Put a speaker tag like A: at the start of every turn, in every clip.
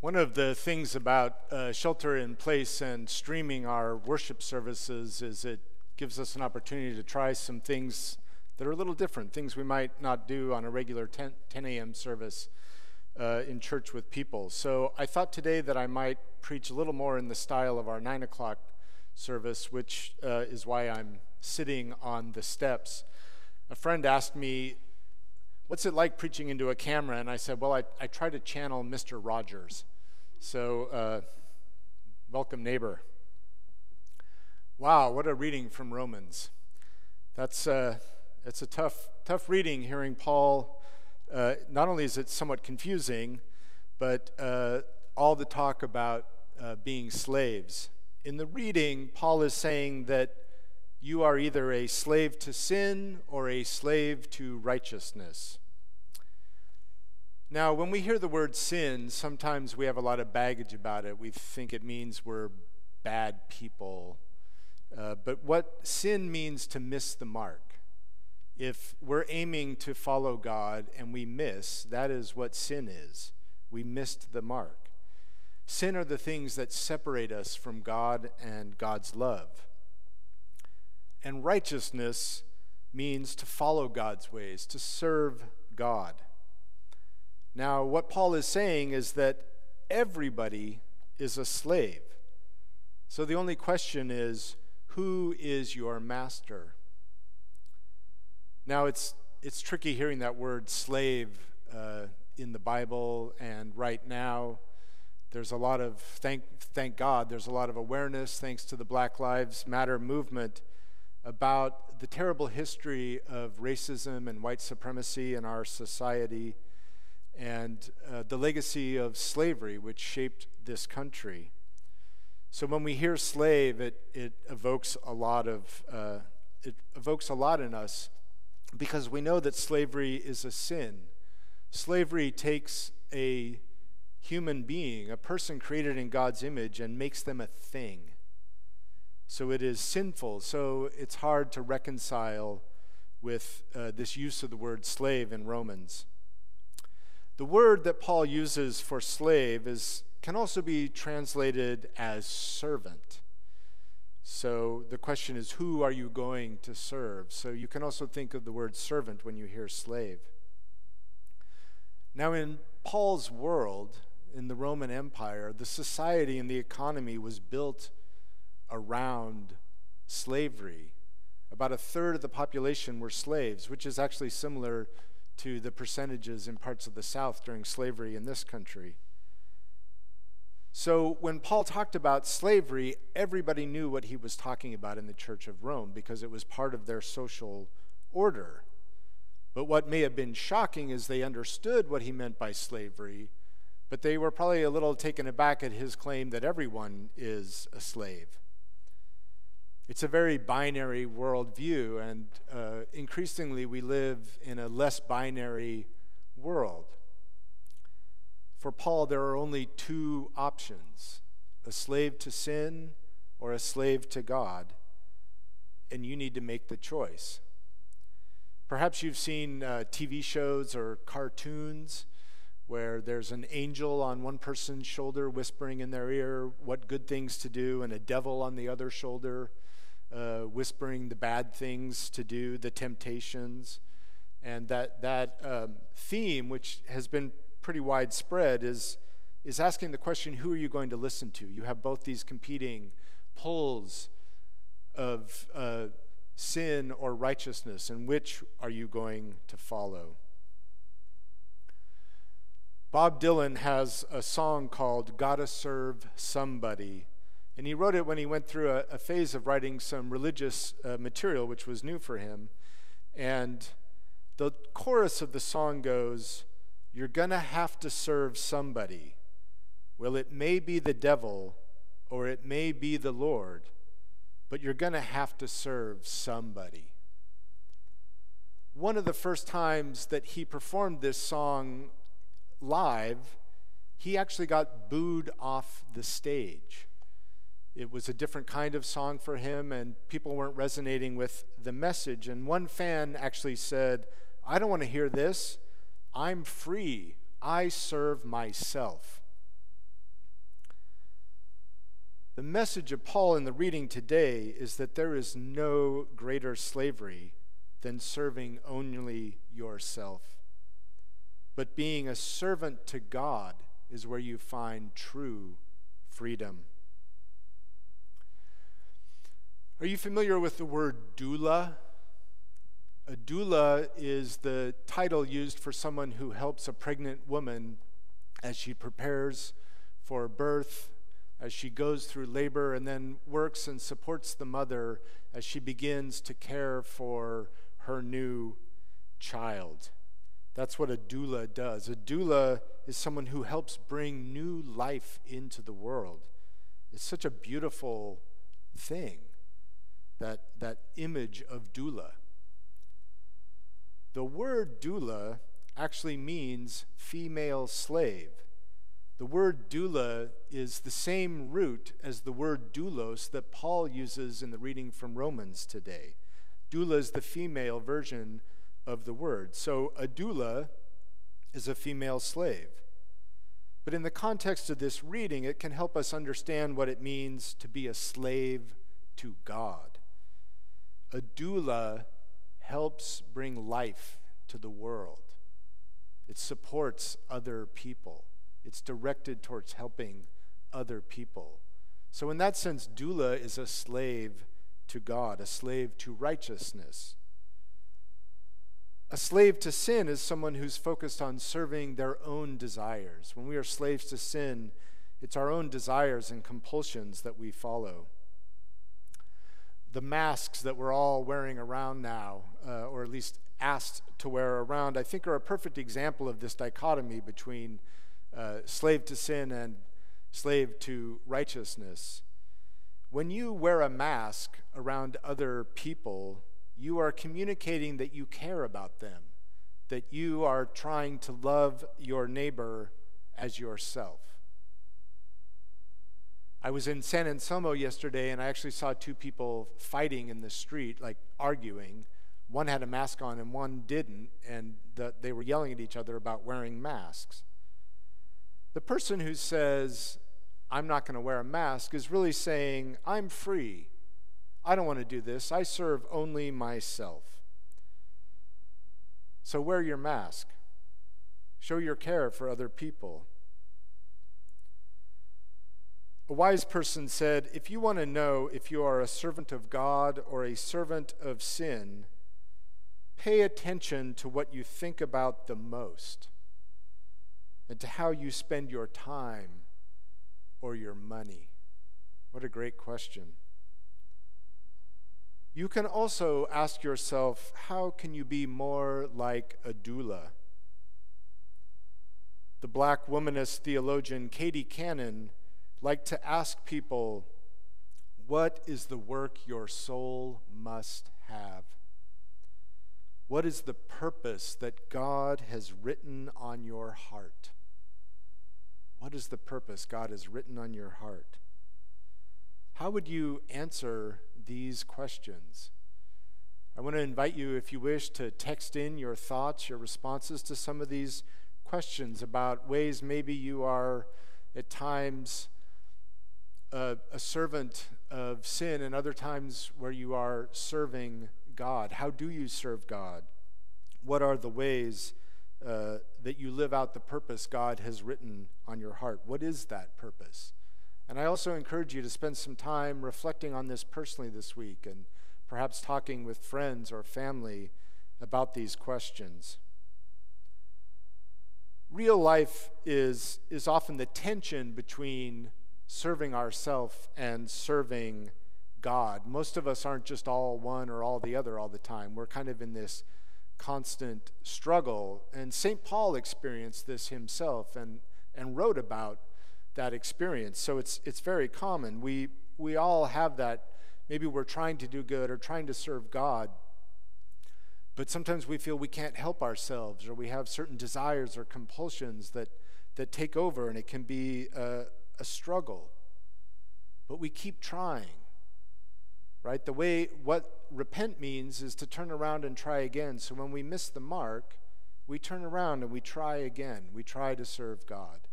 A: One of the things about uh, shelter in place and streaming our worship services is it gives us an opportunity to try some things that are a little different, things we might not do on a regular 10, 10 a.m. service uh, in church with people. So I thought today that I might preach a little more in the style of our 9 o'clock service, which uh, is why I'm sitting on the steps. A friend asked me what's it like preaching into a camera? And I said, well, I, I try to channel Mr. Rogers. So, uh, welcome, neighbor. Wow, what a reading from Romans. That's uh, it's a tough, tough reading. Hearing Paul, uh, not only is it somewhat confusing, but uh, all the talk about uh, being slaves. In the reading, Paul is saying that you are either a slave to sin or a slave to righteousness. Now, when we hear the word sin, sometimes we have a lot of baggage about it. We think it means we're bad people. Uh, but what sin means to miss the mark. If we're aiming to follow God and we miss, that is what sin is. We missed the mark. Sin are the things that separate us from God and God's love. And righteousness means to follow God's ways, to serve God. Now, what Paul is saying is that everybody is a slave. So the only question is who is your master? Now, it's, it's tricky hearing that word slave uh, in the Bible, and right now, there's a lot of, thank, thank God, there's a lot of awareness, thanks to the Black Lives Matter movement, about the terrible history of racism and white supremacy in our society and uh, the legacy of slavery, which shaped this country. So when we hear slave, it, it evokes a lot of uh, it evokes a lot in us because we know that slavery is a sin. Slavery takes a human being, a person created in God's image, and makes them a thing. So it is sinful. So it's hard to reconcile with uh, this use of the word slave in Romans. The word that Paul uses for slave is, can also be translated as servant. So the question is, who are you going to serve? So you can also think of the word servant when you hear slave. Now, in Paul's world, in the Roman Empire, the society and the economy was built around slavery. About a third of the population were slaves, which is actually similar to the percentages in parts of the South during slavery in this country. So when Paul talked about slavery, everybody knew what he was talking about in the Church of Rome because it was part of their social order. But what may have been shocking is they understood what he meant by slavery, but they were probably a little taken aback at his claim that everyone is a slave. It's a very binary worldview, and uh, increasingly we live in a less binary world. For Paul, there are only two options a slave to sin or a slave to God, and you need to make the choice. Perhaps you've seen uh, TV shows or cartoons where there's an angel on one person's shoulder whispering in their ear what good things to do, and a devil on the other shoulder uh, whispering the bad things to do, the temptations. And that, that um, theme, which has been pretty widespread, is, is asking the question who are you going to listen to? You have both these competing pulls of uh, sin or righteousness, and which are you going to follow? Bob Dylan has a song called Gotta Serve Somebody and he wrote it when he went through a, a phase of writing some religious uh, material, which was new for him. And the chorus of the song goes, You're going to have to serve somebody. Well, it may be the devil or it may be the Lord, but you're going to have to serve somebody. One of the first times that he performed this song live, he actually got booed off the stage it was a different kind of song for him, and people weren't resonating with the message. And one fan actually said, I don't want to hear this. I'm free. I serve myself. The message of Paul in the reading today is that there is no greater slavery than serving only yourself. But being a servant to God is where you find true freedom. Are you familiar with the word doula? A doula is the title used for someone who helps a pregnant woman as she prepares for birth, as she goes through labor, and then works and supports the mother as she begins to care for her new child. That's what a doula does. A doula is someone who helps bring new life into the world. It's such a beautiful thing, that, that image of doula. The word doula actually means female slave. The word doula is the same root as the word doulos that Paul uses in the reading from Romans today. Doula is the female version of the word. So a doula is a female slave. But in the context of this reading, it can help us understand what it means to be a slave to God. A doula helps bring life to the world, it supports other people, it's directed towards helping other people. So, in that sense, doula is a slave to God, a slave to righteousness. A slave to sin is someone who's focused on serving their own desires. When we are slaves to sin, it's our own desires and compulsions that we follow the masks that we're all wearing around now, uh, or at least asked to wear around, I think are a perfect example of this dichotomy between uh, slave to sin and slave to righteousness. When you wear a mask around other people, you are communicating that you care about them, that you are trying to love your neighbor as yourself. I was in San Anselmo yesterday and I actually saw two people fighting in the street, like arguing. One had a mask on and one didn't, and the, they were yelling at each other about wearing masks. The person who says, I'm not going to wear a mask, is really saying, I'm free. I don't want to do this. I serve only myself. So wear your mask. Show your care for other people. A wise person said, If you want to know if you are a servant of God or a servant of sin, pay attention to what you think about the most and to how you spend your time or your money. What a great question. You can also ask yourself, how can you be more like a doula? The black womanist theologian Katie Cannon like to ask people, What is the work your soul must have? What is the purpose that God has written on your heart? What is the purpose God has written on your heart? How would you answer these questions? I want to invite you, if you wish, to text in your thoughts, your responses to some of these questions about ways maybe you are at times a, a servant of sin and other times where you are serving God. How do you serve God? What are the ways uh, that you live out the purpose God has written on your heart? What is that purpose? And I also encourage you to spend some time reflecting on this personally this week and perhaps talking with friends or family about these questions. Real life is, is often the tension between serving ourself and serving God. Most of us aren't just all one or all the other all the time. We're kind of in this constant struggle. And St. Paul experienced this himself and, and wrote about that experience. So it's, it's very common. We, we all have that. Maybe we're trying to do good or trying to serve God, but sometimes we feel we can't help ourselves or we have certain desires or compulsions that, that take over, and it can be a, a struggle, but we keep trying. Right? The way what repent means is to turn around and try again. So when we miss the mark, we turn around and we try again. We try to serve God.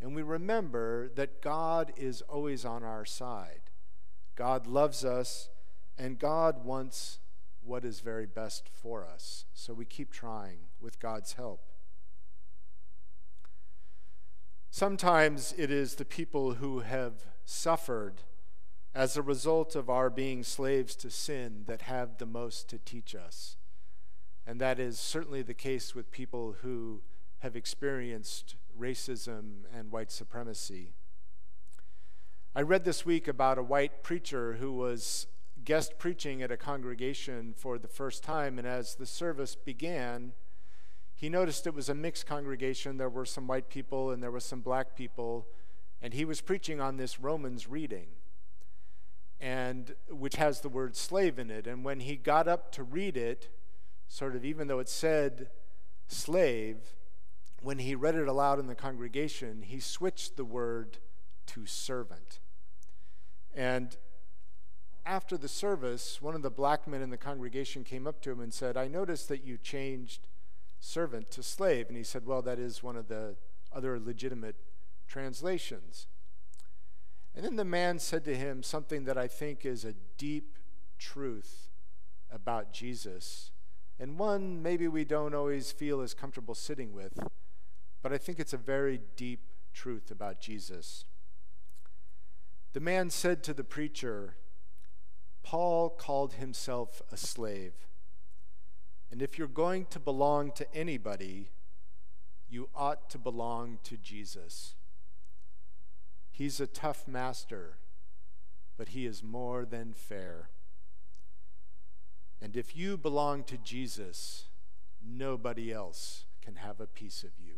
A: And we remember that God is always on our side. God loves us, and God wants what is very best for us. So we keep trying with God's help. Sometimes it is the people who have suffered as a result of our being slaves to sin that have the most to teach us. And that is certainly the case with people who have experienced racism and white supremacy. I read this week about a white preacher who was guest preaching at a congregation for the first time, and as the service began, he noticed it was a mixed congregation. There were some white people and there were some black people, and he was preaching on this Romans reading, and which has the word slave in it. And when he got up to read it, sort of even though it said slave, when he read it aloud in the congregation, he switched the word to servant. And after the service, one of the black men in the congregation came up to him and said, I noticed that you changed servant to slave. And he said, Well, that is one of the other legitimate translations. And then the man said to him something that I think is a deep truth about Jesus, and one maybe we don't always feel as comfortable sitting with, but I think it's a very deep truth about Jesus. The man said to the preacher, Paul called himself a slave. And if you're going to belong to anybody, you ought to belong to Jesus. He's a tough master, but he is more than fair. And if you belong to Jesus, nobody else can have a piece of you.